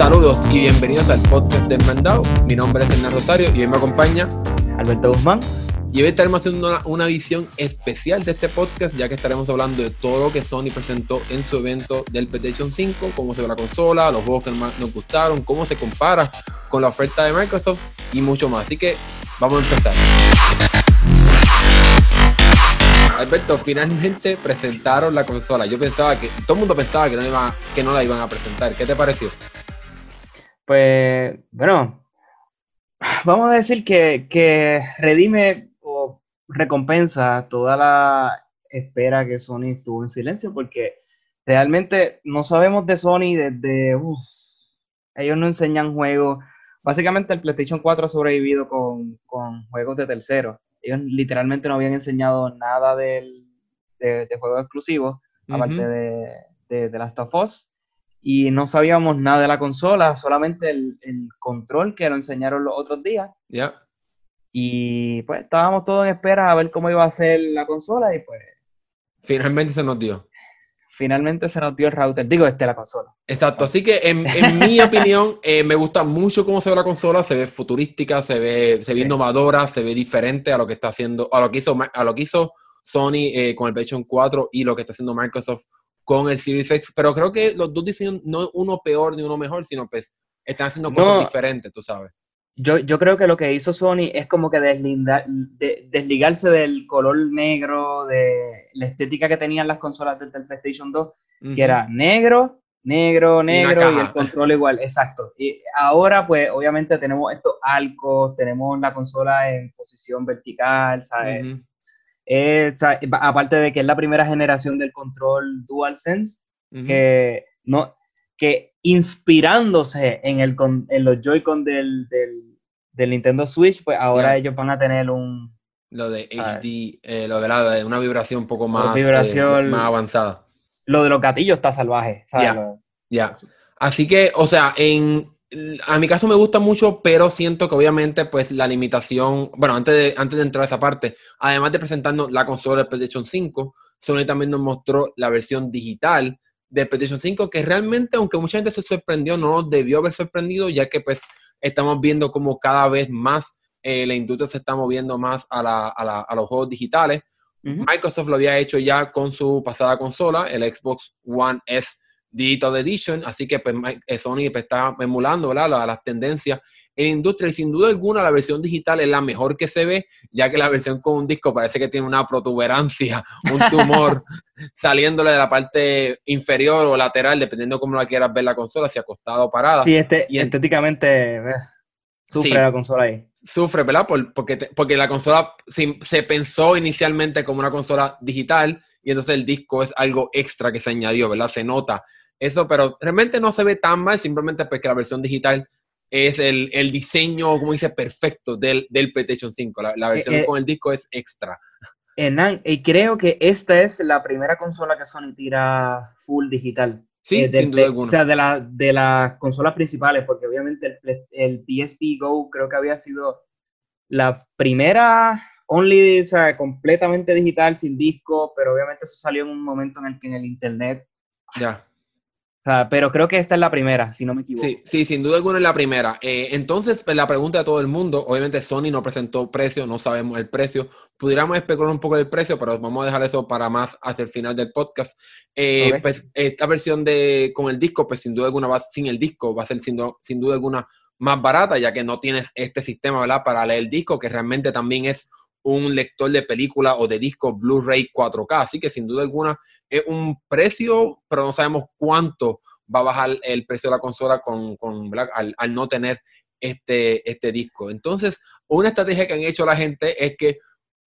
Saludos y bienvenidos al podcast de Mandado. Mi nombre es Hernán Rosario y hoy me acompaña Alberto Guzmán. Y hoy estaremos haciendo una, una, visión especial de este podcast, ya que estaremos hablando de todo lo que Sony presentó en su evento del PlayStation 5, cómo se ve la consola, los juegos que más nos gustaron, cómo se compara con la oferta de Microsoft y mucho más. Así que vamos a empezar. Alberto, finalmente presentaron la consola. Yo pensaba que todo el mundo pensaba que no, iba, que no la iban a presentar. ¿Qué te pareció? Pues, bueno, vamos a decir que, que redime o recompensa toda la espera que Sony estuvo en silencio, porque realmente no sabemos de Sony desde. ellos no enseñan juegos. Básicamente, el PlayStation 4 ha sobrevivido con, con juegos de terceros ellos literalmente no habían enseñado nada del, de, juegos exclusivos, aparte de, de, Last of Us, y no sabíamos nada de la consola, solamente el, control que lo enseñaron los otros días. Ya. Y pues estábamos todos en espera a ver cómo iba a ser la consola y pues... Finalmente se nos dio. Finalmente se nos dio el router, digo, este la consola. Exacto, así que en, mi opinión eh, me gusta mucho cómo se ve la consola, se ve futurística, se ve, se ve innovadora, se ve diferente a lo que está haciendo, a lo que hizo, a lo que hizo Sony eh, con el PlayStation 4 y lo que está haciendo Microsoft con el Series X, pero creo que los dos diseños no uno peor ni uno mejor, sino pues están haciendo cosas diferentes, tú sabes. Yo, yo, creo que lo que hizo Sony es como que desligarse del color negro, de la estética que tenían las consolas del, PlayStation 2, que era negro, negro, negro y, el control igual, exacto. Y ahora pues obviamente tenemos estos arcos, tenemos la consola en posición vertical, ¿sabes? Aparte de que es la primera generación del control DualSense, que, no, que inspirándose en, el, en los Joy-Con del, del, Nintendo Switch, pues ahora ellos van a tener un... Lo de HD, eh, lo de, la, de una vibración un poco más, vibración, más avanzada. Lo de los gatillos está salvaje, Ya. Así que, o sea, en, a mi caso me gusta mucho, pero siento que obviamente pues la limitación, bueno, antes de, antes de entrar a esa parte, además de presentarnos la consola del PlayStation 5, Sony también nos mostró la versión digital de PlayStation 5, que realmente, aunque mucha gente se sorprendió, no nos debió haber sorprendido, ya que pues estamos viendo como cada vez más eh, la industria se está moviendo más a, la, a, la, a los juegos digitales. Microsoft lo había hecho ya con su pasada consola, el Xbox One S Digital Edition, así que pues, eh, Sony pues, está emulando las tendencias en industria y sin duda alguna la versión digital es la mejor que se ve, ya que la versión con un disco parece que tiene una protuberancia, un tumor saliéndole de la parte inferior o lateral, dependiendo cómo la quieras ver la consola, si acostado o parada. Sí, este, y estéticamente eh, sufre la consola ahí. Sufre, ¿verdad? porque, porque la consola se pensó inicialmente como una consola digital y entonces el disco es algo extra que se añadió, ¿verdad? Se nota eso, pero realmente no se ve tan mal, simplemente porque la versión digital es el, diseño, como dice, perfecto del, del PlayStation 5. La, eh, versión eh, con el disco es extra. y creo que esta es la primera consola que Sony tira full digital. Sí, eh, sin duda alguna. O sea, de, la, de las consolas principales, porque obviamente el, el PSP Go creo que había sido la primera only, o sea, completamente digital, sin disco, pero obviamente eso salió en un momento en el que en el internet ya pero creo que esta es la primera, si no me equivoco. Sí, sí sin duda alguna es la primera. Eh, entonces, pues, la pregunta de todo el mundo, obviamente Sony no presentó precio, no sabemos el precio. Pudiéramos especular un poco del precio, pero vamos a dejar eso para más hacia el final del podcast. Eh, pues esta versión de con el disco, pues sin duda alguna va sin el disco, va a ser sin, sin duda alguna más barata, ya que no tienes este sistema, ¿verdad? Para leer el disco, que realmente también es un lector de película o de disco Blu-ray 4K. Así que sin duda alguna es un precio, pero no sabemos cuánto va a bajar el precio de la consola con, con al, al, no tener este, este disco. Entonces, una estrategia que han hecho la gente es que,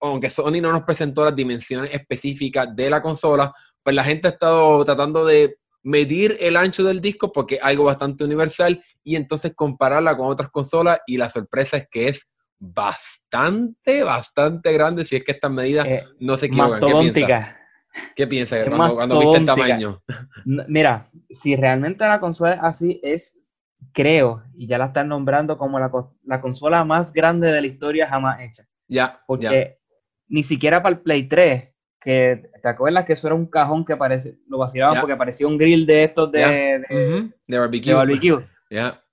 aunque Sony no nos presentó las dimensiones específicas de la consola, pues la gente ha estado tratando de medir el ancho del disco porque es algo bastante universal y entonces compararla con otras consolas y la sorpresa es que es bastante, bastante grande si es que estas medidas eh, no se equivocan. ¿Qué piensas? cuando, viste el tamaño? Mira, si realmente la consola es así, es, creo, y ya la están nombrando como la, consola más grande de la historia jamás hecha. Ya. Porque ni siquiera para el Play 3, que te acuerdas que eso era un cajón que parece, lo vacilaban porque parecía un grill de estos de, de, barbecue.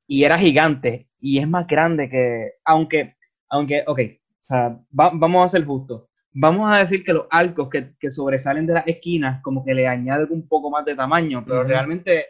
Y era gigante. Y es más grande que. Aunque, aunque, ok, o sea, vamos a ser justos. Vamos a decir que los arcos que, que, sobresalen de las esquinas, como que le añaden un poco más de tamaño, pero realmente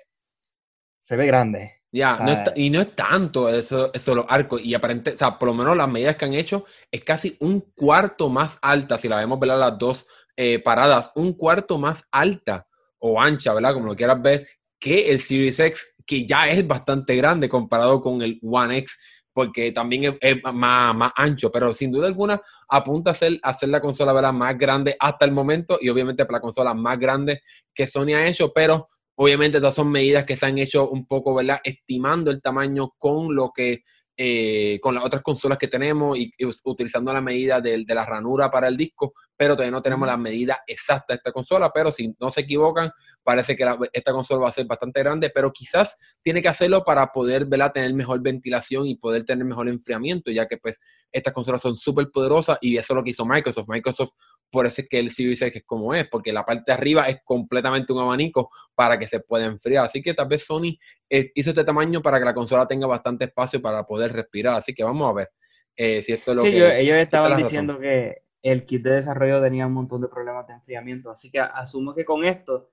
se ve grande. Ya, y no es tanto eso, eso los arcos. Y aparente, o sea, por lo menos las medidas que han hecho es casi un cuarto más alta, si la vemos, ¿verdad? Las dos eh, paradas, un cuarto más alta o ancha, ¿verdad? Como lo quieras ver, que el Series X, que ya es bastante grande comparado con el One X, porque también es, más, más, ancho, pero sin duda alguna apunta a ser, a la consola ¿verdad? más grande hasta el momento y obviamente para la consola más grande que Sony ha hecho, pero Obviamente, todas son medidas que se han hecho un poco, ¿verdad? Estimando el tamaño con lo que eh, con las otras consolas que tenemos y, utilizando la medida de, la ranura para el disco, pero todavía no tenemos la medida exacta de esta consola, pero si no se equivocan, parece que esta consola va a ser bastante grande, pero quizás tiene que hacerlo para poder tener mejor ventilación y poder tener mejor enfriamiento, ya que pues estas consolas son súper poderosas y eso es lo que hizo Microsoft. Microsoft, por eso es que el Series X es como es, porque la parte de arriba es completamente un abanico para que se pueda enfriar. Así que tal vez Sony eh, hizo este tamaño para que la consola tenga bastante espacio para poder respirar. Así que vamos a ver eh, si esto es lo sí, que... ellos estaban diciendo que el kit de desarrollo tenía un montón de problemas de enfriamiento. Así que asumo que con esto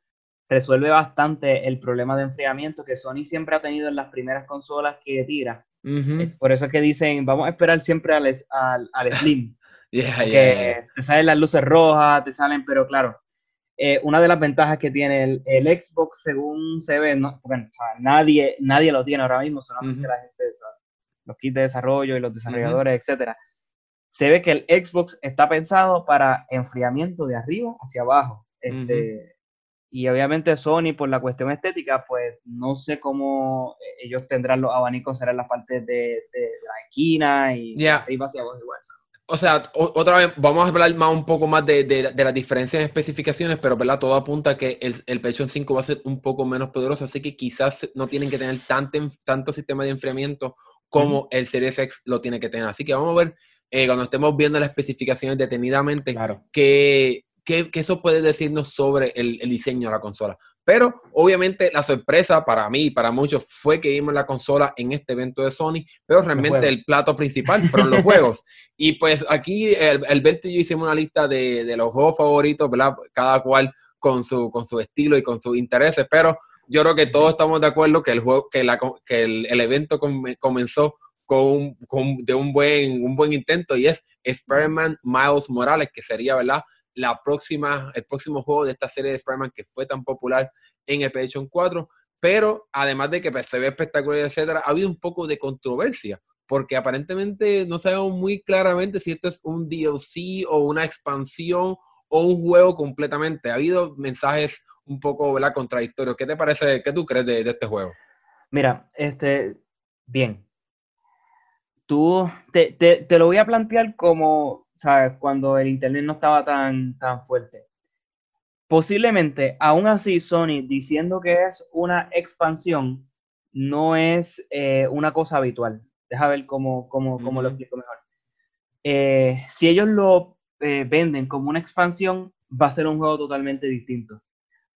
resuelve bastante el problema de enfriamiento que Sony siempre ha tenido en las primeras consolas que tira. Por eso es que dicen, vamos a esperar siempre al, al, Slim. que te salen las luces rojas, te salen, pero claro, eh, una de las ventajas que tiene el, Xbox, según se ve, no, nadie, nadie lo tiene ahora mismo, solamente la gente, los kits de desarrollo y los desarrolladores, etcétera. Se ve que el Xbox está pensado para enfriamiento de arriba hacia abajo. Este, y obviamente Sony, por la cuestión estética, pues no sé cómo ellos tendrán los abanicos, serán las partes de, la esquina y de arriba hacia abajo igual. O sea, otra vez, vamos a hablar más un poco más de, de, las diferencias en especificaciones, pero ¿verdad? todo apunta a que el, el PlayStation 5 va a ser un poco menos poderoso, así que quizás no tienen que tener tanto, tanto sistema de enfriamiento como el Series X lo tiene que tener. Así que vamos a ver eh, cuando estemos viendo las especificaciones detenidamente claro. qué, qué, eso puede decirnos sobre el, el, diseño de la consola. Pero obviamente la sorpresa para mí y para muchos fue que vimos la consola en este evento de Sony, pero realmente el plato principal fueron los juegos. Y pues aquí el, Alberto y yo hicimos una lista de, de, los juegos favoritos, ¿verdad? Cada cual con su, con su estilo y con sus intereses, pero yo creo que todos estamos de acuerdo que el juego, que, la, que el, el evento comenzó con, con, de un buen, un buen intento y es Spider-Man Miles Morales, que sería, ¿verdad? la próxima, el próximo juego de esta serie de Spider-Man que fue tan popular en el PlayStation 4, pero además de que pues, se ve espectacular, etcétera, ha habido un poco de controversia, porque aparentemente no sabemos muy claramente si esto es un DLC o una expansión o un juego completamente. Ha habido mensajes un poco ¿verdad? contradictorios. ¿Qué te parece, qué tú crees de, de este juego? Mira, este, bien. Tú, te, te, te, lo voy a plantear como ¿sabes? Cuando el internet no estaba tan, tan fuerte. Posiblemente, aún así, Sony diciendo que es una expansión no es eh, una cosa habitual. Deja ver cómo, cómo, cómo lo explico mejor. Eh, si ellos lo eh, venden como una expansión, va a ser un juego totalmente distinto.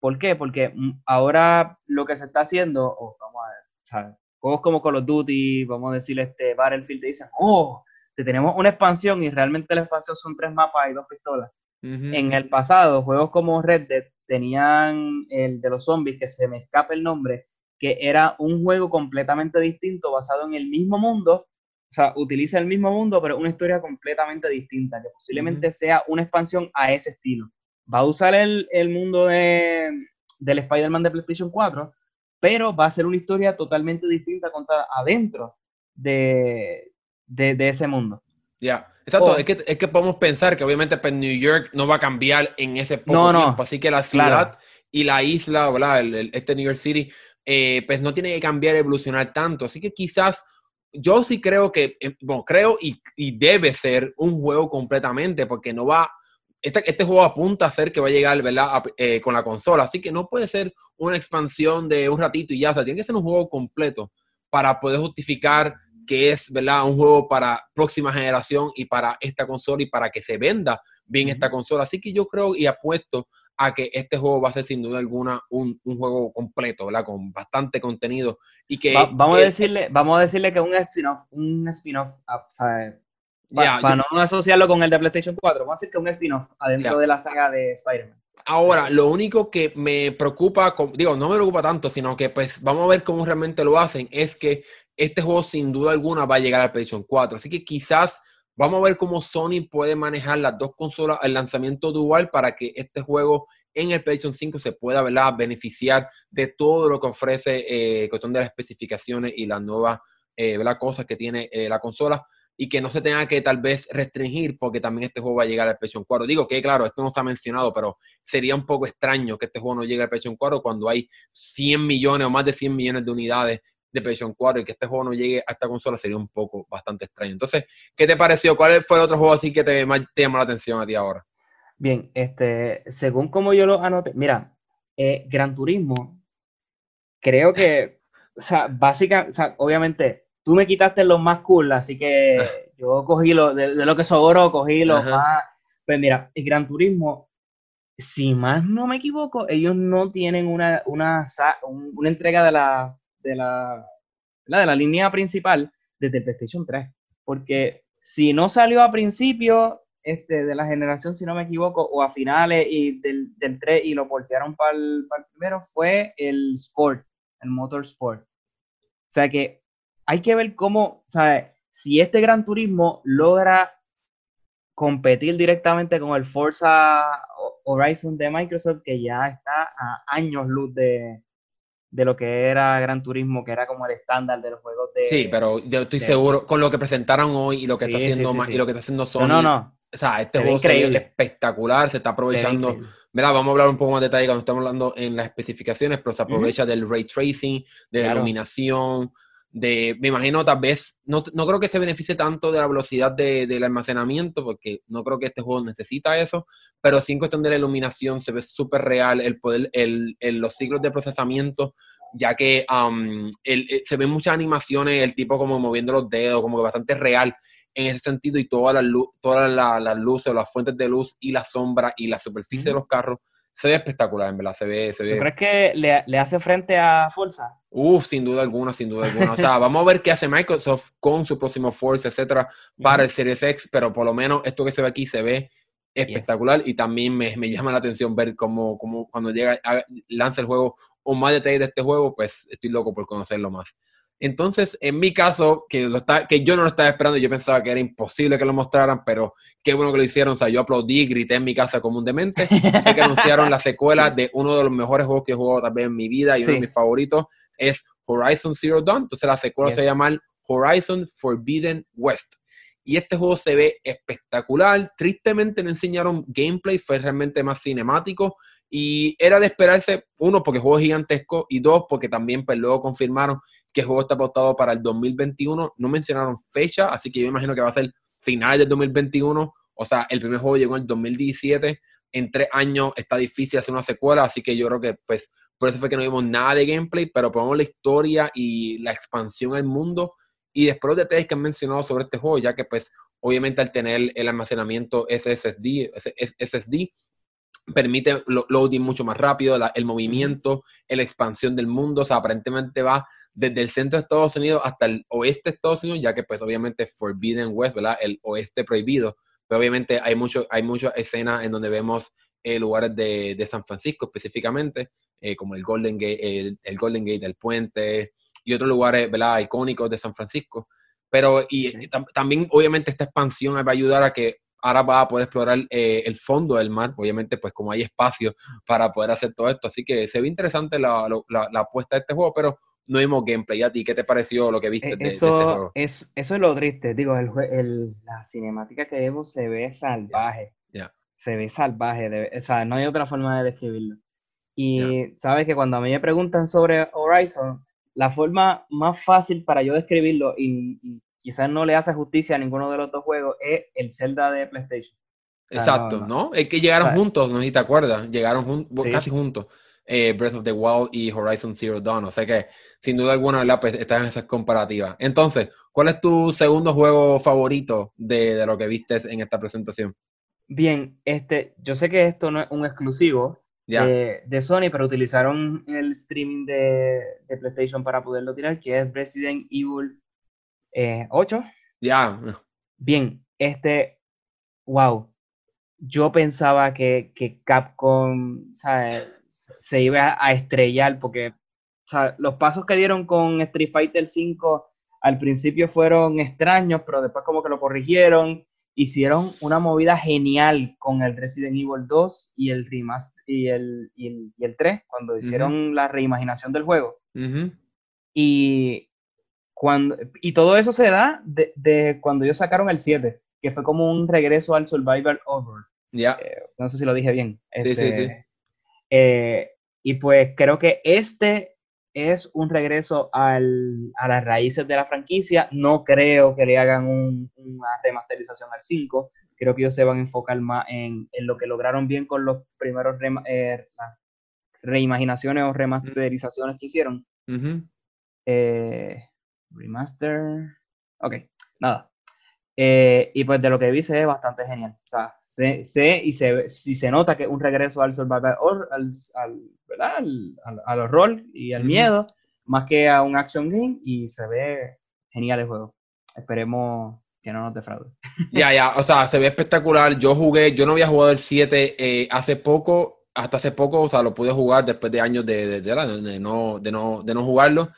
¿Por qué? Porque mm, ahora lo que se está haciendo, vamos a ver, ¿sabes? Juegos como Call of Duty, vamos a decir este Battlefield, te dicen, oh, tenemos una expansión y realmente la expansión son tres mapas y dos pistolas. En el pasado, juegos como Red Dead tenían el de los zombies, que se me escapa el nombre, que era un juego completamente distinto, basado en el mismo mundo, o sea, utiliza el mismo mundo, pero una historia completamente distinta, que posiblemente sea una expansión a ese estilo. Va a usar el, el mundo de, del Spider-Man de PlayStation 4, pero va a ser una historia totalmente distinta contada adentro de, de, ese mundo. Ya, exacto. es, que, es que podemos pensar que obviamente pues, New York no va a cambiar en ese poco tiempo. Así que la ciudad y la isla, ¿verdad? este New York City, eh, pues no tiene que cambiar, evolucionar tanto. Así que quizás yo sí creo que, eh, bueno, creo y, y, debe ser un juego completamente, porque no va, este, este juego apunta a ser que va a llegar, ¿verdad? Eh, con la consola. Así que no puede ser una expansión de un ratito y ya, o sea, tiene que ser un juego completo para poder justificar que es ¿verdad? un juego para próxima generación y para esta consola y para que se venda bien esta consola. Así que yo creo y apuesto a que este juego va a ser sin duda alguna un, juego completo, ¿verdad? Con bastante contenido y que... vamos, a decirle, vamos a decirle que un spin-off, un spin-off, ah, para no asociarlo con el de PlayStation 4, vamos a decir que un spin-off adentro de la saga de Spider-Man. Ahora, lo único que me preocupa, digo, no me preocupa tanto, sino que pues vamos a ver cómo realmente lo hacen, es que este juego sin duda alguna va a llegar al PlayStation 4. Así que quizás vamos a ver cómo Sony puede manejar las dos consolas, el lanzamiento dual para que este juego en el PlayStation 5 se pueda beneficiar de todo lo que ofrece eh, cuestión de las especificaciones y las nuevas eh, cosas que tiene eh, la consola y que no se tenga que tal vez restringir porque también este juego va a llegar al PlayStation 4. Digo que claro, esto no ha mencionado, pero sería un poco extraño que este juego no llegue al PlayStation 4 cuando hay 100 millones o más de 100 millones de unidades de PlayStation 4 y que este juego no llegue a esta consola sería un poco bastante extraño. Entonces, ¿qué te pareció? ¿Cuál fue el otro juego así que te, te llamó la atención a ti ahora? Bien, este, según como yo lo anoté, mira, eh, Gran Turismo, creo que, o sea, básicamente, o sea, obviamente, tú me quitaste los más cool, así que yo cogí lo, de, lo que sobró, cogí los más, pues mira, el Gran Turismo, si más no me equivoco, ellos no tienen una, una, una entrega de la de la, de la línea principal desde PlayStation 3. Porque si no salió a principio este, de la generación, si no me equivoco, o a finales y del, del 3 y lo portearon para el, primero, fue el Sport, el Motorsport. O sea que hay que ver cómo, ¿sabes? Si este Gran Turismo logra competir directamente con el Forza Horizon de Microsoft, que ya está a años luz de, de lo que era Gran Turismo, que era como el estándar de los juegos de... Sí, pero yo estoy seguro, con lo que presentaron hoy y lo que está haciendo y lo que está haciendo Sony... No, no, O sea, este juego es espectacular, se está aprovechando... Mira, vamos a hablar un poco más de detalle cuando estamos hablando en las especificaciones, pero se aprovecha del ray tracing, de la iluminación, de, me imagino tal vez, no, no, creo que se beneficie tanto de la velocidad de, del almacenamiento, porque no creo que este juego necesita eso, pero sí en cuestión de la iluminación se ve súper real el poder, el, los ciclos de procesamiento, ya que um, se ven muchas animaciones, el tipo como moviendo los dedos, como que bastante real en ese sentido, y todas las todas las luces, las fuentes de luz y la sombra y la superficie de los carros se ve espectacular, en verdad, se ve... Se ve... ¿Crees que le, le, hace frente a Forza? Uf, sin duda alguna, sin duda alguna. O sea, vamos a ver qué hace Microsoft con su próximo Forza, etcétera, para el Series X, pero por lo menos esto que se ve aquí se ve espectacular y también me, me, llama la atención ver cómo, cómo cuando llega, lanza el juego o más detalles de este juego, pues estoy loco por conocerlo más. Entonces, en mi caso, que, lo está, que yo no lo estaba esperando, yo pensaba que era imposible que lo mostraran, pero qué bueno que lo hicieron. O sea, yo aplaudí, grité en mi casa como un demente. que anunciaron la secuela de uno de los mejores juegos que he jugado también en mi vida y uno de mis favoritos es Horizon Zero Dawn. Entonces, la secuela se llama Horizon Forbidden West. Y este juego se ve espectacular. Tristemente no enseñaron gameplay, fue realmente más cinemático. Y era de esperarse, uno, porque el juego es gigantesco, y dos, porque también pues, luego confirmaron que el juego está apostado para el 2021. No mencionaron fecha, así que yo imagino que va a ser final del 2021. O sea, el primer juego llegó en el 2017. En tres años está difícil hacer una secuela, así que yo creo que pues por eso fue que no vimos nada de gameplay, pero ponemos la historia y la expansión al mundo y después los detalles que han mencionado sobre este juego, ya que pues obviamente al tener el almacenamiento SSD, SSD permite loading mucho más rápido, el movimiento, la expansión del mundo, o sea, aparentemente va desde el centro de Estados Unidos hasta el oeste de Estados Unidos, ya que pues obviamente Forbidden West, ¿verdad? El oeste prohibido, pero obviamente hay mucho, hay muchas escenas en donde vemos eh, lugares de, San Francisco específicamente, eh, como el Golden Gate, el, el, Golden Gate, el puente y otros lugares, ¿verdad? Icónicos de San Francisco. Pero y, también obviamente esta expansión va a ayudar a que ahora va a poder explorar eh, el fondo del mar, obviamente, pues como hay espacio para poder hacer todo esto. Así que se ve interesante la, la, apuesta de este juego, pero no vimos gameplay. ¿A ti qué te pareció lo que viste de, eso, este juego? Es, eso es lo triste, digo, el, el, la cinemática que vemos se ve salvaje. Ya. Se ve salvaje, o sea, no hay otra forma de describirlo. Y sabes que cuando a mí me preguntan sobre Horizon, la forma más fácil para yo describirlo y quizás no le hace justicia a ninguno de los dos juegos, es el Zelda de PlayStation. Exacto, no, Es que llegaron juntos, no sé si te acuerdas, llegaron casi juntos. Eh, Breath of the Wild y Horizon Zero Dawn. O sea que, sin duda alguna, ¿verdad? Pues están en esas comparativas. Entonces, ¿cuál es tu segundo juego favorito de, de, lo que viste en esta presentación? Bien, este, yo sé que esto no es un exclusivo, de, Sony, pero utilizaron el streaming de, PlayStation para poderlo tirar, que es Resident Evil 8. Eh, ya. Bien, este, wow. Yo pensaba que, Capcom se iba a estrellar porque los pasos que dieron con Street Fighter 5 al principio fueron extraños, pero después como que lo corrigieron. Hicieron una movida genial con el Resident Evil 2 y el remaster y el, y el, 3, cuando hicieron la reimaginación del juego. Y cuando, y todo eso se da de, cuando ellos sacaron el 7, que fue como un regreso al Survivor Over. Ya. Eh, no sé si lo dije bien. sí, sí, este, sí. Eh, y pues creo que este es un regreso al, a las raíces de la franquicia. No creo que le hagan una remasterización al 5. Creo que ellos se van a enfocar más en, lo que lograron bien con los primeros eh, reimaginaciones o remasterizaciones que hicieron. Remaster. Ok, nada. Eh, y pues de lo que vi se ve bastante genial. O sea, sé, y se, si se nota que es un regreso al survival or, al, al, ¿verdad? Al, al, horror y al miedo, más que a un action game, y se ve genial el juego. Esperemos que no nos defraude. Ya, ya, o sea, se ve espectacular. Yo jugué, yo no había jugado el 7 eh, hace poco, hasta hace poco, o sea, lo pude jugar después de años de, de, de, no, de, no, de no jugarlo.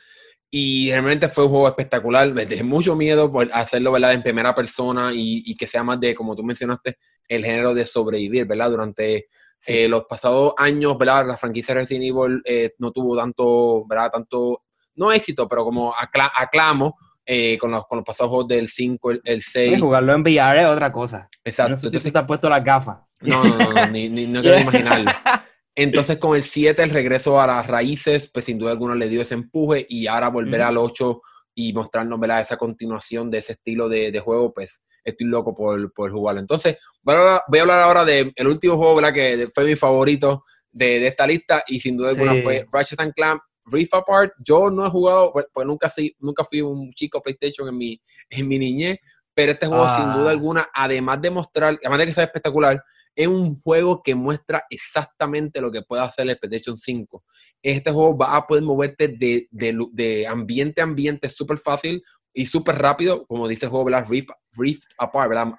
Y realmente fue un juego espectacular. Me dejé mucho miedo por hacerlo, ¿verdad? En primera persona y, que sea más de, como tú mencionaste, el género de sobrevivir, ¿verdad? Durante eh, los pasados años, ¿verdad? La franquicia Resident Evil eh, no tuvo tanto, ¿verdad? Tanto, no éxito, pero como aclamo eh, con, los, con los pasados juegos del 5, el, 6. jugarlo en VR es otra cosa. Exacto. No sé si te has puesto las gafas. No, no, no, ni, ni, no quiero imaginarlo. Entonces con el 7, el regreso a las raíces, pues sin duda alguna le dio ese empuje y ahora volver al 8 y mostrarnos ¿verdad? esa continuación de ese estilo de, juego, pues estoy loco por, por jugarlo. Entonces voy a, voy a hablar ahora del último juego ¿verdad? que fue mi favorito de, esta lista y sin duda alguna fue Ratchet and Clank Rift Apart. Yo no he jugado, pues, pues nunca, fui, nunca fui un chico PlayStation en mi, en mi niñez, pero este juego sin duda ah. alguna, además de mostrar, además de que sea espectacular, es un juego que muestra exactamente lo que puede hacer el PlayStation 5. Este juego va a poder moverte de, de, ambiente a ambiente súper fácil y súper rápido, como dice el juego, ¿verdad? Rift, apart, ¿verdad?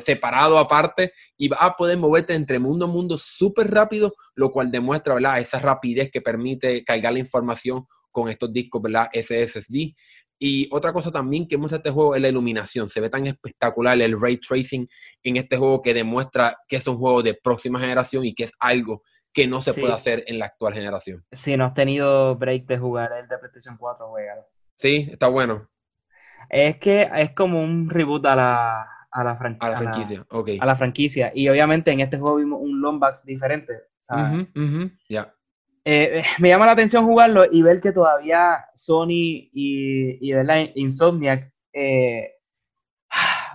separado aparte y va a poder moverte entre mundo a mundo súper rápido, lo cual demuestra ¿verdad? esa rapidez que permite cargar la información con estos discos ¿verdad? SSD. Y otra cosa también que muestra este juego es la iluminación. Se ve tan espectacular el ray tracing en este juego que demuestra que es un juego de próxima generación y que es algo que no se puede hacer en la actual generación. Si no has tenido break de jugar el de PlayStation 4, juega. Sí, está bueno. Es que es como un reboot a la, a la, a la franquicia. A la franquicia. Y obviamente en este juego vimos un longbox diferente. Ya. Eh, me llama la atención jugarlo y ver que todavía Sony y, y Insomniac, eh,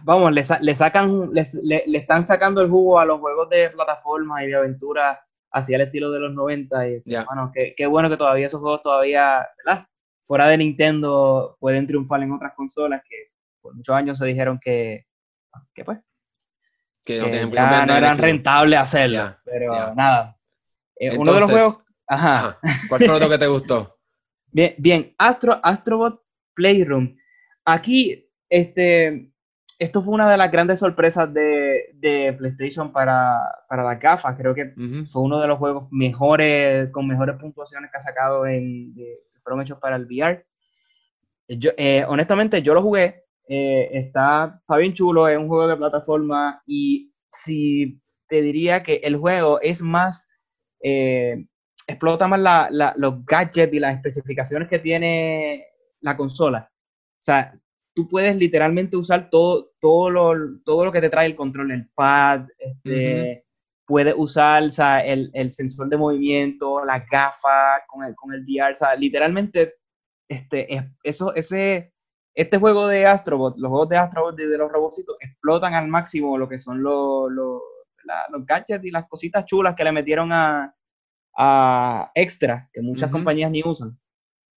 vamos, le, sacan, le, están sacando el jugo a los juegos de plataforma y de aventura hacia el estilo de los 90. Y, bueno, qué, bueno que todavía esos juegos todavía, Fuera de Nintendo pueden triunfar en otras consolas que por muchos años se dijeron que, que pues, que, no, eran rentables hacerlo. pero nada. Eh, uno de los juegos Ajá. ¿Cuál fue lo que te gustó? Bien, bien. Astro, Astrobot Playroom. Aquí, este, esto fue una de las grandes sorpresas de, de PlayStation para, para las gafas. Creo que fue uno de los juegos mejores, con mejores puntuaciones que ha sacado en, que fueron hechos para el VR. Yo, eh, honestamente, yo lo jugué. Eh, está, está bien chulo, es un juego de plataforma y si te diría que el juego es más eh, explota más los gadgets y las especificaciones que tiene la consola. O sea, tú puedes literalmente usar todo, todo, lo, todo lo que te trae el control, el pad, este, puedes usar el, sensor de movimiento, las gafas con el, con el VR, o sea, literalmente, este, eso, ese, este juego de Astrobot, los juegos de Astrobot de, los robocitos explotan al máximo lo que son los, los gadgets y las cositas chulas que le metieron a, a extra que muchas compañías ni usan.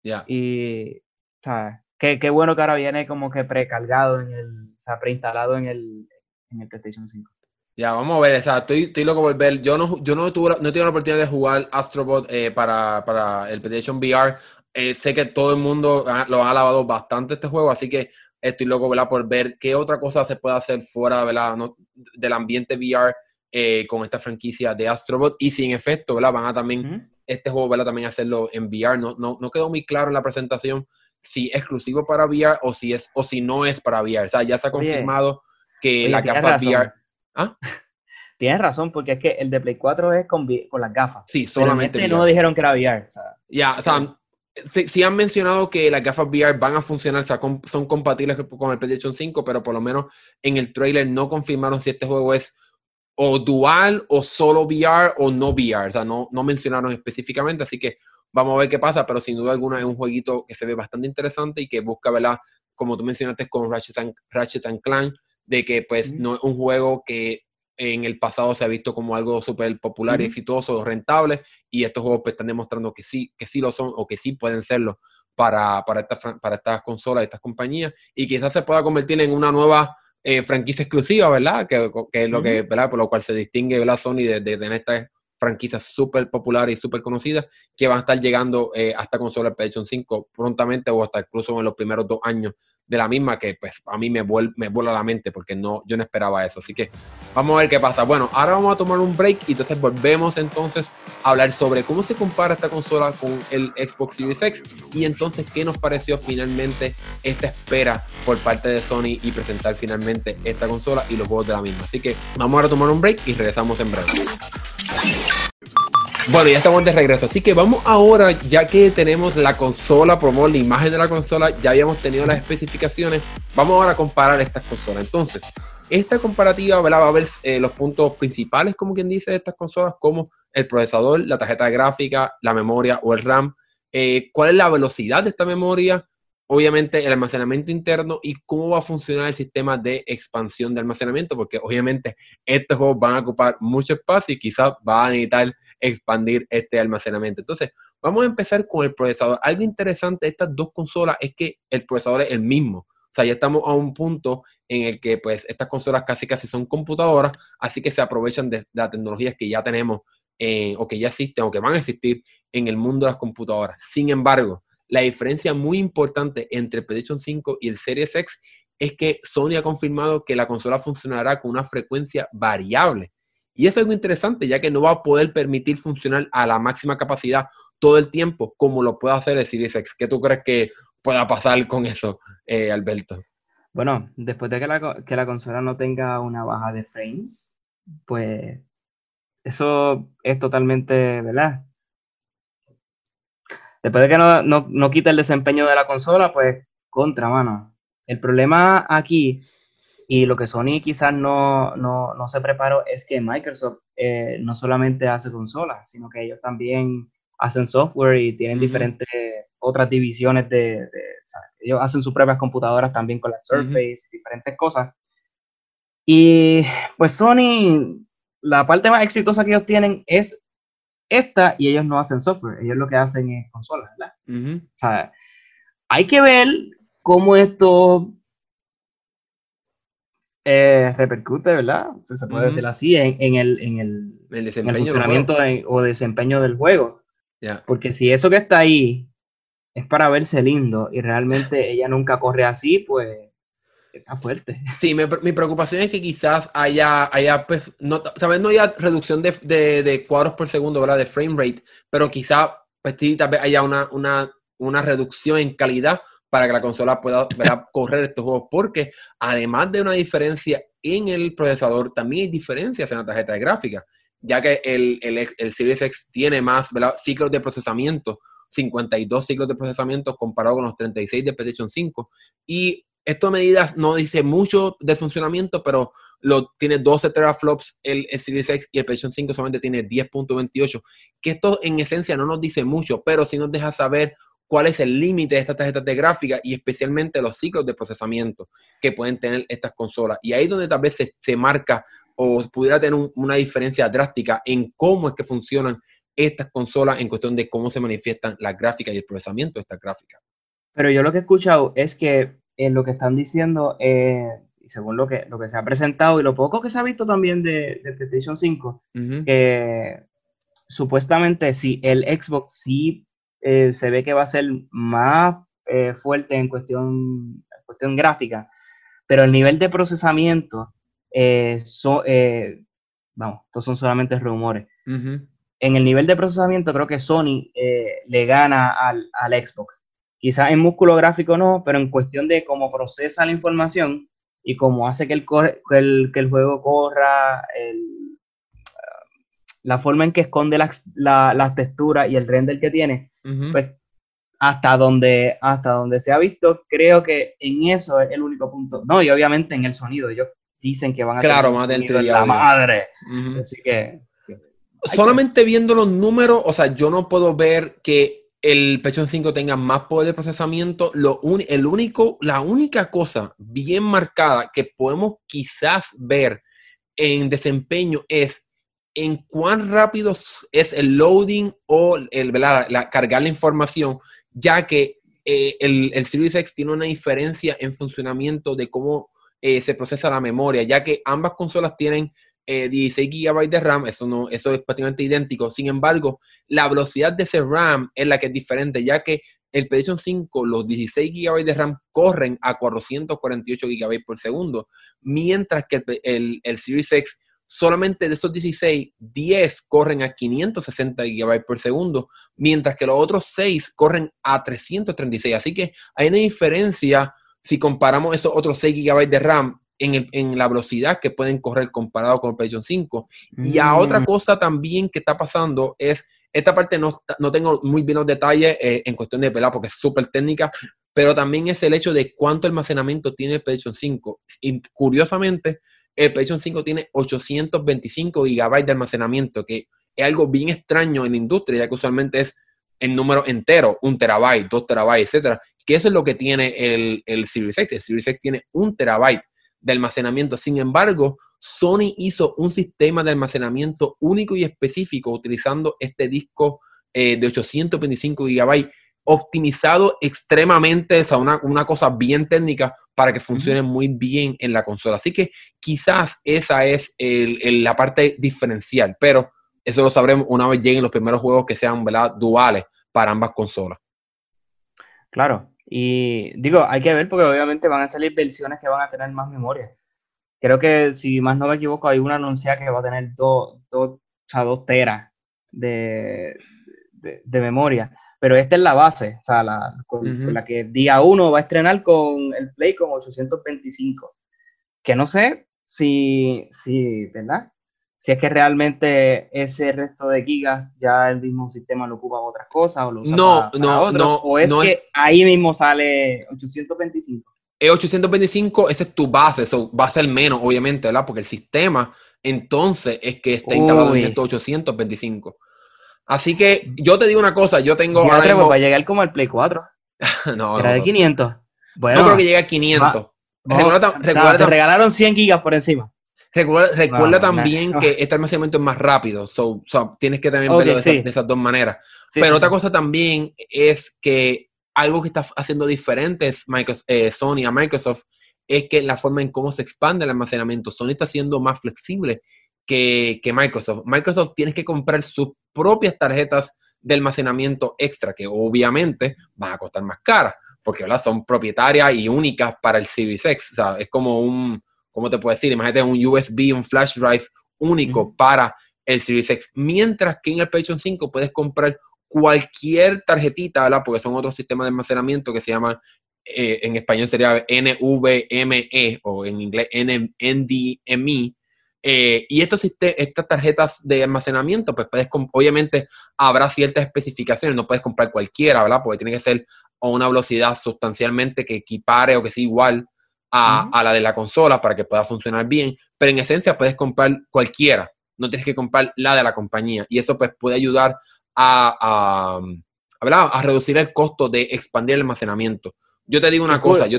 Ya. Y, sea, qué, qué, bueno que ahora viene como que precargado en el, o sea, preinstalado en el, en el PlayStation 5. Ya, vamos a ver, o sea, estoy, estoy loco por ver. Yo no, yo no tuve, no la oportunidad de jugar Astrobot eh, para, para, el PlayStation VR. Eh, sé que todo el mundo lo ha alabado bastante este juego, así que estoy loco ¿verdad? por ver qué otra cosa se puede hacer fuera ¿verdad? No, del ambiente VR eh, con esta franquicia de Astrobot. Y si en efecto ¿verdad? van a también, este juego ¿verdad? también hacerlo en VR. No, no, no quedó muy claro en la presentación si es exclusivo para VR o si, es, o si no es para VR. O sea, ya se ha confirmado que la gafas VR ¿Ah? Tienes razón, porque es que el de Play 4 es con, con las gafas. Sí, solamente. Pero este no dijeron que era VR. ya, o sea, sí, han mencionado que las gafas VR van a funcionar, o sea, son compatibles con el PlayStation 5, pero por lo menos en el trailer no confirmaron si este juego es o dual o solo VR o no VR. O sea, no, no mencionaron específicamente, así que vamos a ver qué pasa, pero sin duda alguna es un jueguito que se ve bastante interesante y que busca, ¿verdad? Como tú mencionaste con Ratchet and, Ratchet and Clank, de que pues no es un juego que en el pasado se ha visto como algo súper popular y exitoso, rentable, y estos juegos pues, están demostrando que sí, que sí lo son o que sí pueden serlo para, para, para estas consolas, estas compañías, y quizás se pueda convertir en una nueva eh, franquicia exclusiva, ¿verdad? Que, es lo que, ¿verdad? Por lo cual se distingue, ¿verdad? Sony de, de, de esta franquicias súper populares y súper conocidas que van a estar llegando eh, hasta consola PlayStation 5 prontamente o hasta incluso en los primeros dos años de la misma que pues a mí me, me vuela la mente porque no, yo no esperaba eso. Así que vamos a ver qué pasa. Bueno, ahora vamos a tomar un break y entonces volvemos entonces a hablar sobre cómo se compara esta consola con el Xbox Series X y entonces qué nos pareció finalmente esta espera por parte de Sony y presentar finalmente esta consola y los juegos de la misma. Así que vamos a tomar un break y regresamos en breve. Bueno, ya estamos de regreso, así que vamos ahora, ya que tenemos la consola, promo la imagen de la consola, ya habíamos tenido las especificaciones, vamos ahora a comparar estas consolas. Entonces, esta comparativa va a ver eh, los puntos principales, como quien dice, de estas consolas, como el procesador, la tarjeta gráfica, la memoria o el RAM, eh, cuál es la velocidad de esta memoria, obviamente el almacenamiento interno y cómo va a funcionar el sistema de expansión de almacenamiento, porque obviamente estos juegos van a ocupar mucho espacio y quizás va a necesitar expandir este almacenamiento. Entonces, vamos a empezar con el procesador. Algo interesante de estas dos consolas es que el procesador es el mismo. O sea, ya estamos a un punto en el que pues estas consolas casi casi son computadoras, así que se aprovechan de, las tecnologías que ya tenemos eh, o que ya existen o que van a existir en el mundo de las computadoras. Sin embargo, la diferencia muy importante entre el PlayStation 5 y el Series X es que Sony ha confirmado que la consola funcionará con una frecuencia variable. Y eso es algo interesante, ya que no va a poder permitir funcionar a la máxima capacidad todo el tiempo como lo puede hacer el Series X. ¿Qué tú crees que pueda pasar con eso, eh, Alberto? Bueno, después de que la, que la consola no tenga una baja de frames, pues eso es totalmente, ¿verdad? Después de que no, no, no quita el desempeño de la consola, pues contra, mano. El problema aquí, y lo que Sony quizás no, no, no se preparó, es que Microsoft eh, no solamente hace consolas, sino que ellos también hacen software y tienen diferentes otras divisiones de, ellos hacen sus propias computadoras también con la Surface, diferentes cosas. Y pues Sony, la parte más exitosa que ellos tienen es esta y ellos no hacen software, ellos lo que hacen es consolas, ¿verdad? o sea, hay que ver cómo esto eh, repercute, ¿verdad? se puede decir así, en, el, en, el, funcionamiento o desempeño del juego. Porque si eso que está ahí es para verse lindo y realmente ella nunca corre así, pues está fuerte. Sí, mi, preocupación es que quizás haya, haya pues, no, tal no haya reducción de, de, cuadros por segundo, ¿verdad? De frame rate, pero quizás, pues tal vez haya una, una, una reducción en calidad para que la consola pueda correr estos juegos, porque además de una diferencia en el procesador, también hay diferencias en la tarjeta de gráfica, ya que el, el, el Series X tiene más ciclos de procesamiento, 52 ciclos de procesamiento comparado con los 36 de PlayStation 5, y estas medidas no dice mucho de funcionamiento, pero lo, tiene 12 teraflops el, Series X y el PlayStation 5 solamente tiene 10.28, que esto en esencia no nos dice mucho, pero sí nos deja saber cuál es el límite de estas tarjetas de gráfica y especialmente los ciclos de procesamiento que pueden tener estas consolas. Y ahí es donde tal vez se, marca o pudiera tener una diferencia drástica en cómo es que funcionan estas consolas en cuestión de cómo se manifiestan las gráficas y el procesamiento de estas gráficas. Pero yo lo que he escuchado es que lo que están diciendo, eh, y según lo que, lo que se ha presentado y lo poco que se ha visto también de, de PlayStation 5, que supuestamente si el Xbox sí eh, se ve que va a ser más eh, fuerte en cuestión, cuestión gráfica, pero el nivel de procesamiento, eh, vamos, estos son solamente rumores. En el nivel de procesamiento creo que Sony le gana al, al Xbox. Quizás en músculo gráfico no, pero en cuestión de cómo procesa la información y cómo hace que el, que el, juego corra, la forma en que esconde las la, texturas y el render que tiene, pues hasta donde, hasta donde se ha visto, creo que en eso es el único punto. No, y obviamente en el sonido, ellos dicen que van a claro, más dentro de la madre. Así que. Solamente viendo los números, o sea, yo no puedo ver que el PlayStation 5 tenga más poder de procesamiento. Lo el único, la única cosa bien marcada que podemos quizás ver en desempeño es en cuán rápido es el loading o el, la, cargar la información, ya que eh, el, el, X tiene una diferencia en funcionamiento de cómo eh, se procesa la memoria, ya que ambas consolas tienen 16 eh, GB de RAM, eso, no, eso es prácticamente idéntico. Sin embargo, la velocidad de ese RAM es la que es diferente, ya que el PlayStation 5, los 16 GB de RAM corren a 448 GB por segundo, mientras que el, el, Series X, solamente de esos 16, 10 corren a 560 GB por segundo, mientras que los otros 6 corren a 336. Así que hay una diferencia si comparamos esos otros 6 GB de RAM en, la velocidad que pueden correr comparado con el PlayStation 5. Y a otra mm. cosa también que está pasando es, esta parte no, no tengo muy bien los detalles eh, en cuestión de pelada porque es súper técnica, pero también es el hecho de cuánto almacenamiento tiene el PlayStation 5. Y curiosamente, el PlayStation 5 tiene 825 GB de almacenamiento, que es algo bien extraño en la industria, ya que usualmente es en número entero, un terabyte, dos terabytes, etcétera, que eso es lo que tiene el, el Series X. El Series X tiene un terabyte de almacenamiento. Sin embargo, Sony hizo un sistema de almacenamiento único y específico utilizando este disco eh, de 825 GB optimizado extremadamente, o sea, una, cosa bien técnica para que funcione muy bien en la consola. Así que quizás esa es la parte diferencial, pero eso lo sabremos una vez lleguen los primeros juegos que sean duales para ambas consolas. Claro, y digo, hay que ver porque obviamente van a salir versiones que van a tener más memoria. Creo que, si más no me equivoco, hay una anuncia que va a tener dos, dos, teras de, de, memoria. Pero esta es la base, o sea, la, con, la que día uno va a estrenar con el Play con 825. Que no sé si, si, ¿verdad? Si es que realmente ese resto de gigas ya el mismo sistema lo ocupa para otras cosas o lo usa no, no, no, o es que ahí mismo sale 825. Es 825, ese es tu base, eso va a ser menos, obviamente, ¿verdad? Porque el sistema entonces es que está instalado en estos 825. Así que yo te digo una cosa, yo tengo... Ya mismo... para llegar como al Play 4. no, Era de 500. Bueno, no creo que llegue a 500. te regalaron 100 gigas por encima. Recuerda, también que este almacenamiento es más rápido, so, tienes que también verlo de, esas dos maneras. Pero otra cosa también es que algo que está haciendo diferente es eh, Sony a Microsoft es que la forma en cómo se expande el almacenamiento. Sony está siendo más flexible que, Microsoft. Microsoft tiene que comprar sus propias tarjetas de almacenamiento extra, que obviamente van a costar más caras, porque son propietarias y únicas para el Series X. O sea, es como un, ¿cómo te puedo decir? Imagínate un USB, un flash drive único para el Series X. Mientras que en el PlayStation 5 puedes comprar cualquier tarjetita, ¿verdad? Porque son otros sistemas de almacenamiento que se llaman, eh, en español sería NVMe o en inglés NVMe. Eh, y estos, estas tarjetas de almacenamiento, pues puedes, obviamente habrá ciertas especificaciones, no puedes comprar cualquiera, ¿verdad? Porque tiene que ser a una velocidad sustancialmente que equipare o que sea igual a, la de la consola para que pueda funcionar bien, pero en esencia puedes comprar cualquiera, no tienes que comprar la de la compañía y eso pues puede ayudar a, a, reducir el costo de expandir el almacenamiento. Yo te digo una cosa, yo,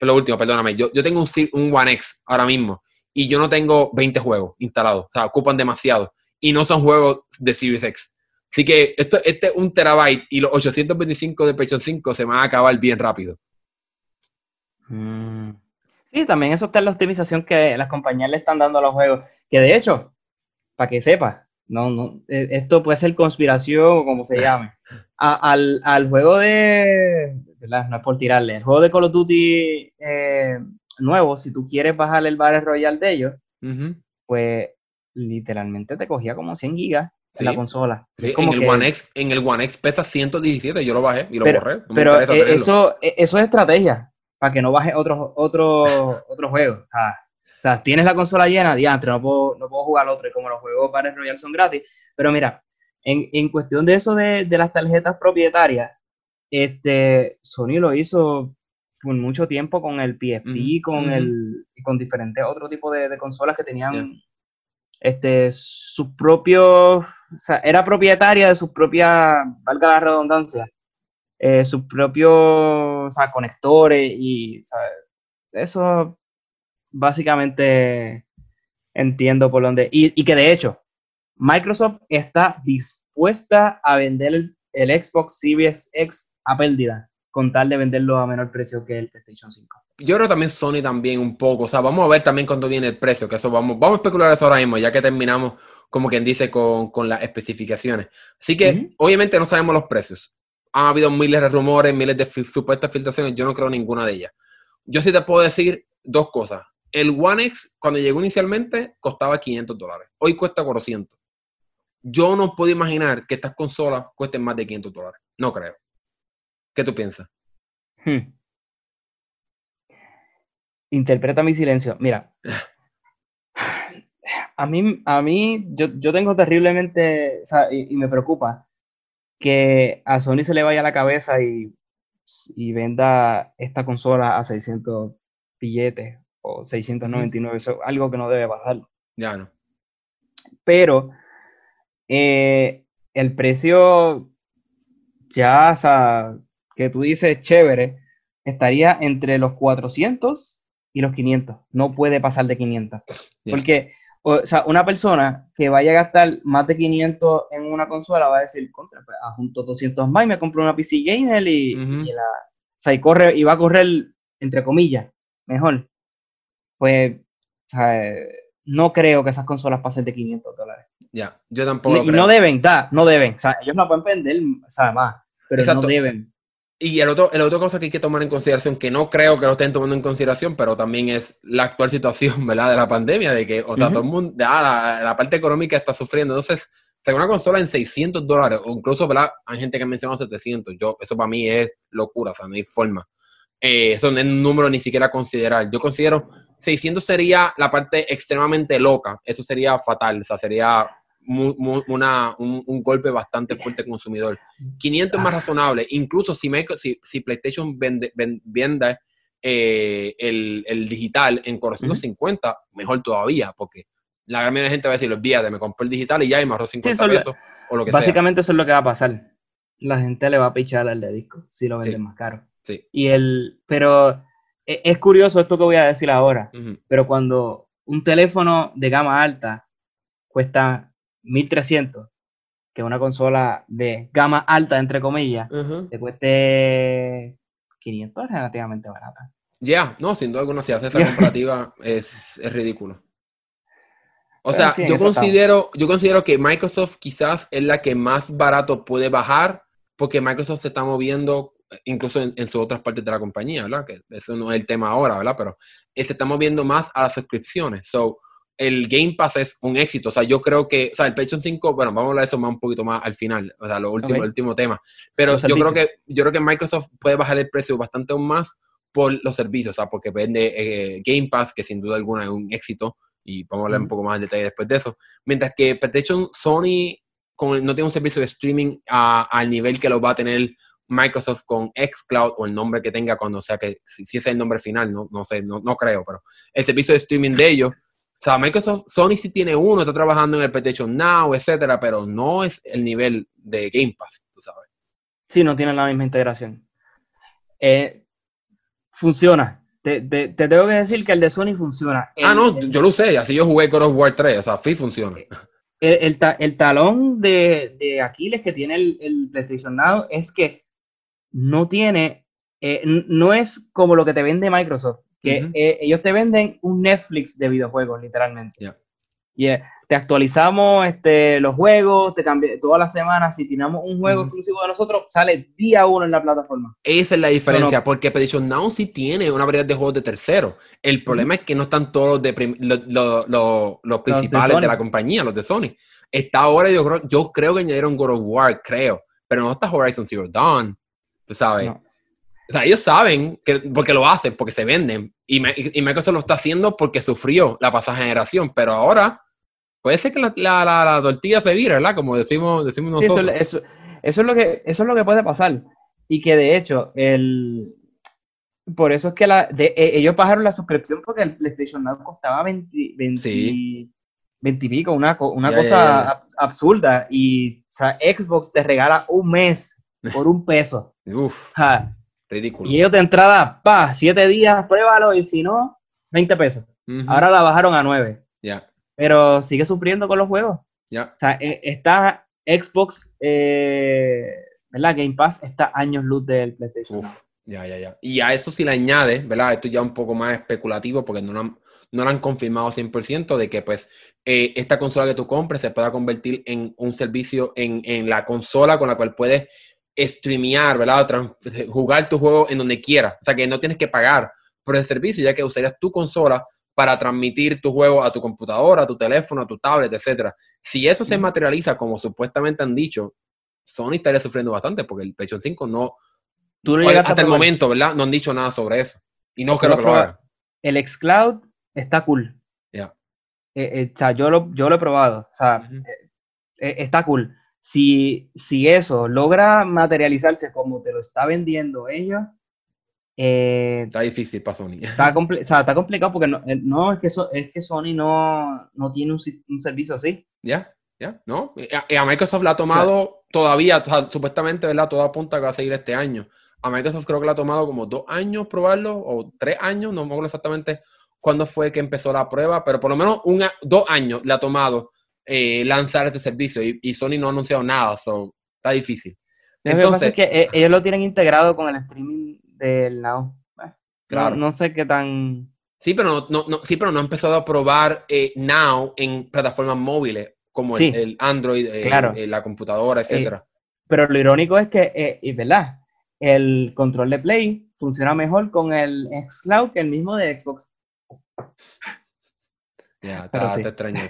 lo último, perdóname, yo, yo tengo un, un One X ahora mismo y yo no tengo 20 juegos instalados, o sea, ocupan demasiado y no son juegos de Series X. Así que esto, este es un terabyte y los 825 de PlayStation 5 se van a acabar bien rápido. Mm. Sí, también eso está en la optimización que las compañías le están dando a los juegos. Que de hecho, para que sepa, no, no, e, esto puede ser conspiración o como se llame. al, juego de, no es por tirarle, el juego de Call of Duty eh, nuevo, si tú quieres bajar el Battle Royale de ellos, pues literalmente te cogía como 100 gigas en la consola. en, el One X, en el One X pesa 117, yo lo bajé y lo borré. pero e, eso, e, eso es estrategia, para que no baje otro, otro, otro juego. O sea, tienes la consola llena, diantre, no puedo, no puedo jugar otro. Y como los juegos para Royal son gratis. Pero mira, en, en cuestión de eso de, de, las tarjetas propietarias, este, Sony lo hizo por mucho tiempo con el PSP, con el con diferentes otros tipos de, de, consolas que tenían este sus propios, o sea, era propietaria de sus propias, valga la redundancia, eh, sus propios o sea, conectores y eso básicamente entiendo por dónde. Y, que de hecho, Microsoft está dispuesta a vender el, Xbox Series X a pérdida, con tal de venderlo a menor precio que el PlayStation 5. Yo creo también Sony también un poco, o sea, vamos a ver también cuándo viene el precio, que eso vamos, vamos a especular eso ahora mismo, ya que terminamos, como quien dice, con, las especificaciones. Así que, obviamente no sabemos los precios. Ha habido miles de rumores, miles de supuestas filtraciones, yo no creo ninguna de ellas. Yo sí te puedo decir dos cosas el One X, cuando llegó inicialmente, costaba 500 dólares. Hoy cuesta 400. Yo no puedo imaginar que estas consolas cuesten más de 500 dólares. No creo. ¿Qué tú piensas? Hmm. Interpreta mi silencio. Mira. A mí, a mí yo, tengo terriblemente, o sea, y, me preocupa que a Sony se le vaya la cabeza y, y venda esta consola a 600 billetes o 699, eso es algo que no debe bajar. Ya no. Pero eh, el precio ya, o sea, que tú dices chévere, estaría entre los 400 y los 500. No puede pasar de 500. Porque, o, sea, una persona que vaya a gastar más de 500 en una consola va a decir, contra, pues, junto 200 más y me compro una PC Gamer y, y la, o sea, y corre, y va a correr, entre comillas, mejor pues no creo que esas consolas pasen de 500 dólares. Ya, yo tampoco. Y no deben, da, no deben. O sea, ellos no pueden vender, o sea, más, pero no deben. Y el otro, el otro cosa que hay que tomar en consideración, que no creo que lo estén tomando en consideración, pero también es la actual situación, ¿verdad? De la pandemia, de que, o sea, todo el mundo, ah, la, parte económica está sufriendo. Entonces, o una consola en 600 dólares, o incluso, ¿verdad? Hay gente que ha mencionado 700. Yo, eso para mí es locura, o sea, no hay forma. Eh, eso no es un número ni siquiera considerar. Yo considero 600 sería la parte extremadamente loca. Eso sería fatal. O sea, sería una, un, golpe bastante fuerte consumidor. 500 es más razonable. Incluso si, si, PlayStation vende, vende eh, el, digital en 450, mejor todavía, porque la gran mayoría de gente va a decir, olvídate, me compré el digital y ya y me ahorró 50 pesos. o lo que básicamente eso es lo que va a pasar. La gente le va a pichar al de disco si lo vende más caro. Sí. Y el, pero e, es curioso esto que voy a decir ahora, pero cuando un teléfono de gama alta cuesta 1300, que una consola de gama alta, entre comillas, te cueste 500 es relativamente barata. Ya, no, sin duda alguna, si hace esa comparativa es, ridículo. O sea, yo considero, yo considero que Microsoft quizás es la que más barato puede bajar, porque Microsoft se está moviendo incluso en, sus otras partes de la compañía, ¿verdad? Que eso no es el tema ahora, ¿verdad? Pero se está moviendo más a las suscripciones. So, el Game Pass es un éxito. O sea, yo creo que, o sea, el PlayStation 5, bueno, vamos a hablar de eso más un poquito más al final, o sea, lo último, el último tema. Pero yo creo que yo creo que Microsoft puede bajar el precio bastante aún más por los servicios, o sea, porque vende eh, Game Pass, que sin duda alguna es un éxito, y vamos a hablar un poco más en detalle después de eso. Mientras que PlayStation, Sony con, no tiene un servicio de streaming al nivel que lo va a tener Microsoft con xCloud o el nombre que tenga cuando sea que si, es el nombre final, no, no sé, no, no, creo, pero el servicio de streaming de ellos. O sea, Microsoft, Sony sí tiene uno, está trabajando en el PlayStation Now, etcétera, pero no es el nivel de Game Pass, tú sabes. Sí, no tiene la misma integración. Eh, funciona. Te, tengo que decir que el de Sony funciona. ah, no, yo lo sé, así yo jugué God of War 3, o sea, sí funciona. El, el, talón de, de, Aquiles que tiene el, el PlayStation Now es que no tiene, eh, no es como lo que te vende Microsoft, que eh, ellos te venden un Netflix de videojuegos, literalmente. Ya. Y eh, te actualizamos este, los juegos, te cambia todas las semanas. Si tenemos un juego exclusivo de nosotros, sale día uno en la plataforma. Esa es la diferencia, no- porque PlayStation Now sí tiene una variedad de juegos de tercero. El problema es que no están todos los, de los principales de, la compañía, los de Sony. Está ahora, yo creo, yo creo que añadieron God of War, creo, pero no está Horizon Zero Dawn, tú sabes. No. O sea, ellos saben que, porque lo hacen, porque se venden. Y, me- y Microsoft lo está haciendo porque sufrió la pasada generación, pero ahora puede ser que la, la- la- la tortilla se vire, ¿verdad? Como decimos, decimos Sí, nosotros. eso- eso es lo que, eso es lo que puede pasar. Y que de hecho, el, por eso es que la, de- e- ellos bajaron la suscripción porque el PlayStation Now costaba 20, 20, Sí. 20 y pico, una, una cosa absurda. Y o sea, Xbox te regala un mes por un peso. Uf, Ja, ridículo. Y ellos de entrada, pa, 7 días, pruébalo y si no, 20 pesos. Ahora la bajaron a 9. Ya, Pero sigue sufriendo con los juegos. ya. O sea, eh, está Xbox, eh, ¿verdad? Game Pass está años luz del PlayStation. Uf, ya, ya, ya. Y a eso sí le añade, ¿verdad? Esto ya un poco más especulativo porque no lo han, no lo han confirmado 100% de que pues eh, esta consola que tú compres se pueda convertir en un servicio en, en la consola con la cual puedes streamear, ¿verdad? Trans- jugar tu juego en donde quieras. O sea, que no tienes que pagar por el servicio ya que usarías tu consola para transmitir tu juego a tu computadora, a tu teléfono, a tu tablet, etcétera. Si eso se materializa como supuestamente han dicho, Sony estaría sufriendo bastante porque el PlayStation 5 no, Tú lo hasta el momento, ¿verdad? No han dicho nada sobre eso. Y no creo que lo hagan. El xCloud está cool. Ya. Eh, eh, o sea, yo lo, yo lo he probado. O sea, eh, está cool. Si, si eso logra materializarse como te lo está vendiendo ellos, eh, Está difícil para Sony. está, o sea, está complicado porque no, eh, no es, que so- es que Sony no, no tiene un, un servicio así. ¿Ya? ¿Ya? ¿No? Y a, a Microsoft la ha tomado todavía, o sea, supuestamente, ¿verdad? Todo apunta que va a seguir este año. A Microsoft creo que le ha tomado como dos años probarlo, o tres años, no me acuerdo exactamente cuándo fue que empezó la prueba, pero por lo menos un a- dos años le ha tomado eh, lanzar este servicio y, y Sony no ha anunciado nada, so, está difícil. Lo que pasa Entonces, es que eh, ellos lo tienen integrado con el streaming del Now. Eh, no- Claro. No, sé qué tan. Sí, pero no, no, no- sí, pero no ha empezado a probar eh, Now en plataformas móviles como el- Sí. el, Android, Claro. la computadora, etcétera. Pero lo irónico es que, eh, y verdad, el control de Play funciona mejor con el xCloud que el mismo de Xbox. Ya, está, sí. está extraño.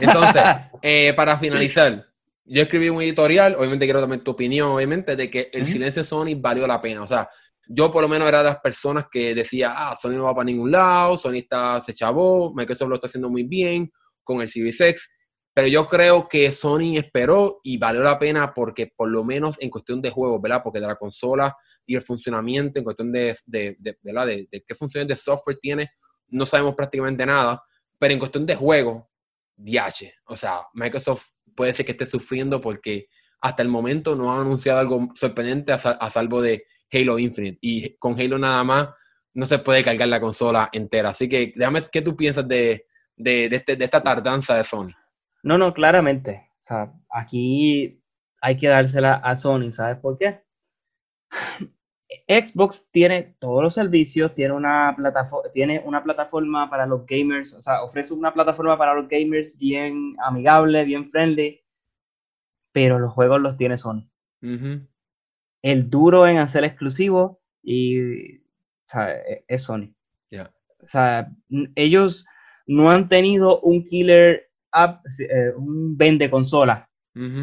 Entonces, eh, para finalizar, yo escribí un editorial, obviamente quiero también tu opinión, obviamente, de que el Ujú. silencio de Sony valió la pena. O sea, yo por lo menos era de las personas que decía, ah, Sony no va para ningún lado, Sony está, se chavó, Microsoft lo está haciendo muy bien con el Series X, pero yo creo que Sony esperó y valió la pena porque por lo menos en cuestión de juegos, ¿verdad? Porque de la consola y el funcionamiento, en cuestión de, de, de- ¿verdad? de, de qué funciones de software tiene, no sabemos prácticamente nada, pero en cuestión de juegos, DH. O sea, Microsoft puede ser que esté sufriendo porque hasta el momento no han anunciado algo sorprendente a, sal- a salvo de Halo Infinite. Y con Halo nada más no se puede cargar la consola entera. Así que déjame, ¿qué tú piensas de, de, este- de esta tardanza de Sony? No, no, claramente. O sea, aquí hay que dársela a Sony, ¿sabes por qué? Xbox tiene todos los servicios, tiene una plataforma, tiene una plataforma para los gamers, o sea, ofrece una plataforma para los gamers bien amigable, bien friendly, pero los juegos los tiene Sony. El duro en hacer exclusivos y o sea, e- es Sony. O sea, ellos no han tenido un killer app, eh, un vende consola.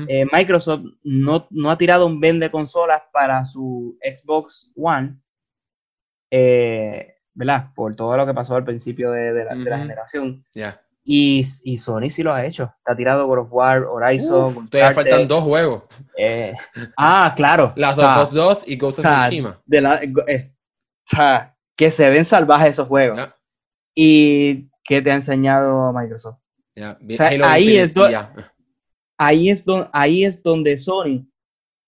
Eh, Microsoft no, no ha tirado un vende consolas para su Xbox One, eh, ¿verdad? Por todo lo que pasó al principio de, de la, de la Ujú. generación. Y, y Sony sí lo ha hecho. Te ha tirado God of War, Horizon, Uf, todavía faltan dos juegos. eh, ah, claro. Las Us 2 y Ghost of Tsushima. sea, que se ven salvajes esos juegos. ¿Y qué te ha enseñado Microsoft? O sea, ahí es do- y ya. Ahí es, don- ahí es donde Sony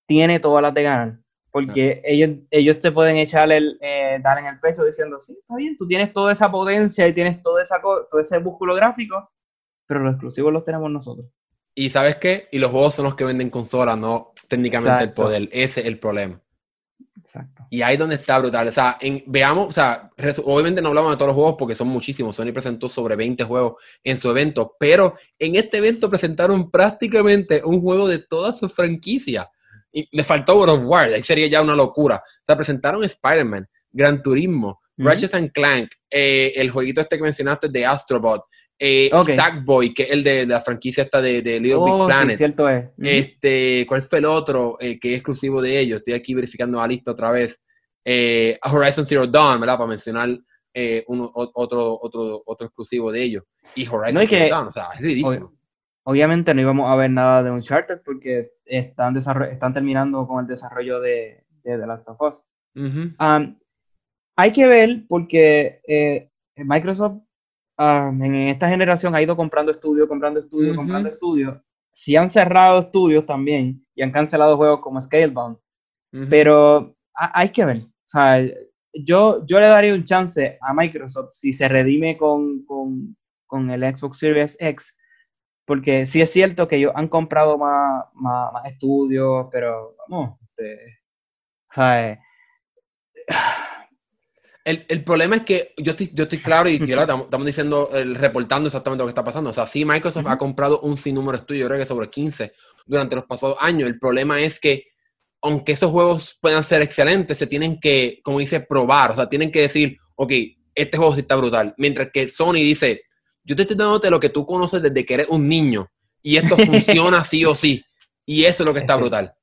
tiene todas las de ganar. Porque ellos, ellos te pueden echar el, eh, dar en el peso diciendo, sí, está bien, tú tienes toda esa potencia y tienes toda esa, todo ese músculo gráfico, pero los exclusivos los tenemos nosotros. Y ¿sabes qué? Y los juegos son los que venden consolas, no técnicamente el poder. Ese es el problema. Exacto. Y ahí donde está brutal. O sea, veamos, o sea, obviamente no hablamos de todos los juegos porque son muchísimos. Sony presentó sobre 20 juegos en su evento, pero en este evento presentaron prácticamente un juego de toda su franquicia. Y le faltó World of War, ahí sería ya una locura. O sea, presentaron Spider-Man, Gran Turismo, Ratchet and Clank, eh, el jueguito este que mencionaste de Astrobot, eh, Sackboy, que es el de, la franquicia esta de, de Little Big oh, Planet. cierto es. Este, ¿Cuál fue el otro eh, que es exclusivo de ellos? Estoy aquí verificando la lista otra vez. Eh, Horizon Zero Dawn, ¿verdad? Para mencionar eh, uno, otro, otro, otro exclusivo de ellos. Y Horizon Zero Dawn, o sea, es ridículo. obviamente no íbamos a ver nada de Uncharted porque están, están terminando con el desarrollo de, de The Last of Us. hay que ver porque Microsoft en esta generación ha ido comprando estudios, comprando estudios, comprando estudios. Sí han cerrado estudios también y han cancelado juegos como Scalebound. Pero hay que ver. O sea, yo, yo le daría un chance a Microsoft si se redime con, con, con el Xbox Series X. Porque sí es cierto que ellos han comprado más, más, más estudios, pero vamos, este, o sea, eh, el, problema es que yo estoy, yo estoy claro y estamos, diciendo, reportando exactamente lo que está pasando. O sea, sí, Microsoft ha comprado un sinnúmero de estudios, yo creo que sobre 15 durante los pasados años. El problema es que, aunque esos juegos puedan ser excelentes, se tienen que, como dice, probar. O sea, tienen que decir, ok, este juego sí está brutal. Mientras que Sony dice, yo te estoy dándote lo que tú conoces desde que eres un niño y esto funciona sí o sí. Y eso es lo que está brutal.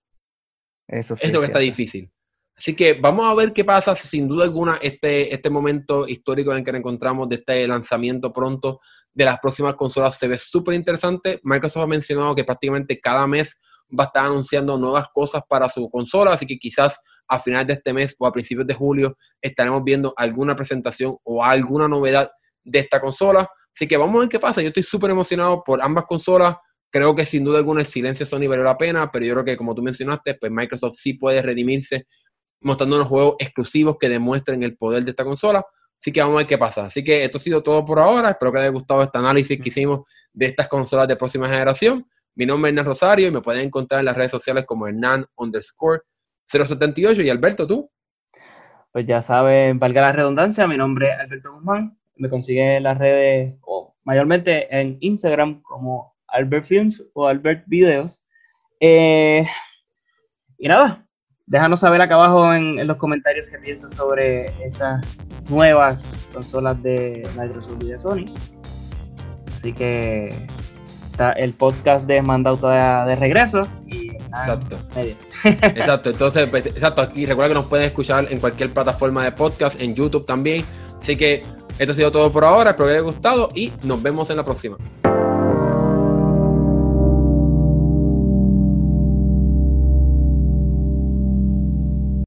Eso, sí, es lo que está difícil. Así que vamos a ver qué pasa. Sin duda alguna, este, este momento histórico en el que nos encontramos de este lanzamiento pronto de las próximas consolas se ve súper interesante. Microsoft ha mencionado que prácticamente cada mes va a estar anunciando nuevas cosas para su consola, así que quizás a final de este mes o a principios de julio estaremos viendo alguna presentación o alguna novedad de esta consola. Así que vamos a ver qué pasa. Yo estoy súper emocionado por ambas consolas. Creo que sin duda alguna el silencio Sony valió la pena, pero yo creo que como tú mencionaste, pues Microsoft sí puede redimirse mostrando unos juegos exclusivos que demuestren el poder de esta consola. Así que vamos a ver qué pasa. Así que esto ha sido todo por ahora. Espero que les haya gustado este análisis que hicimos de estas consolas de próxima generación. Mi nombre es Hernán Rosario y me pueden encontrar en las redes sociales como Hernán underscore 078. Y Alberto, ¿tú? Pues ya saben, valga la redundancia, mi nombre es Alberto Guzmán. Me consigue en las redes, o mayormente en Instagram como Albert Films o Albert Videos. Eh, y nada, Déjanos saber acá abajo en, los comentarios qué piensas sobre estas nuevas consolas de Microsoft y de Sony. Así que está el podcast de Mandauta de, de regreso. Y exacto. exacto. Entonces, pues, exacto. Y recuerda que nos pueden escuchar en cualquier plataforma de podcast, en YouTube también. Así que esto ha sido todo por ahora. Espero que les haya gustado y nos vemos en la próxima.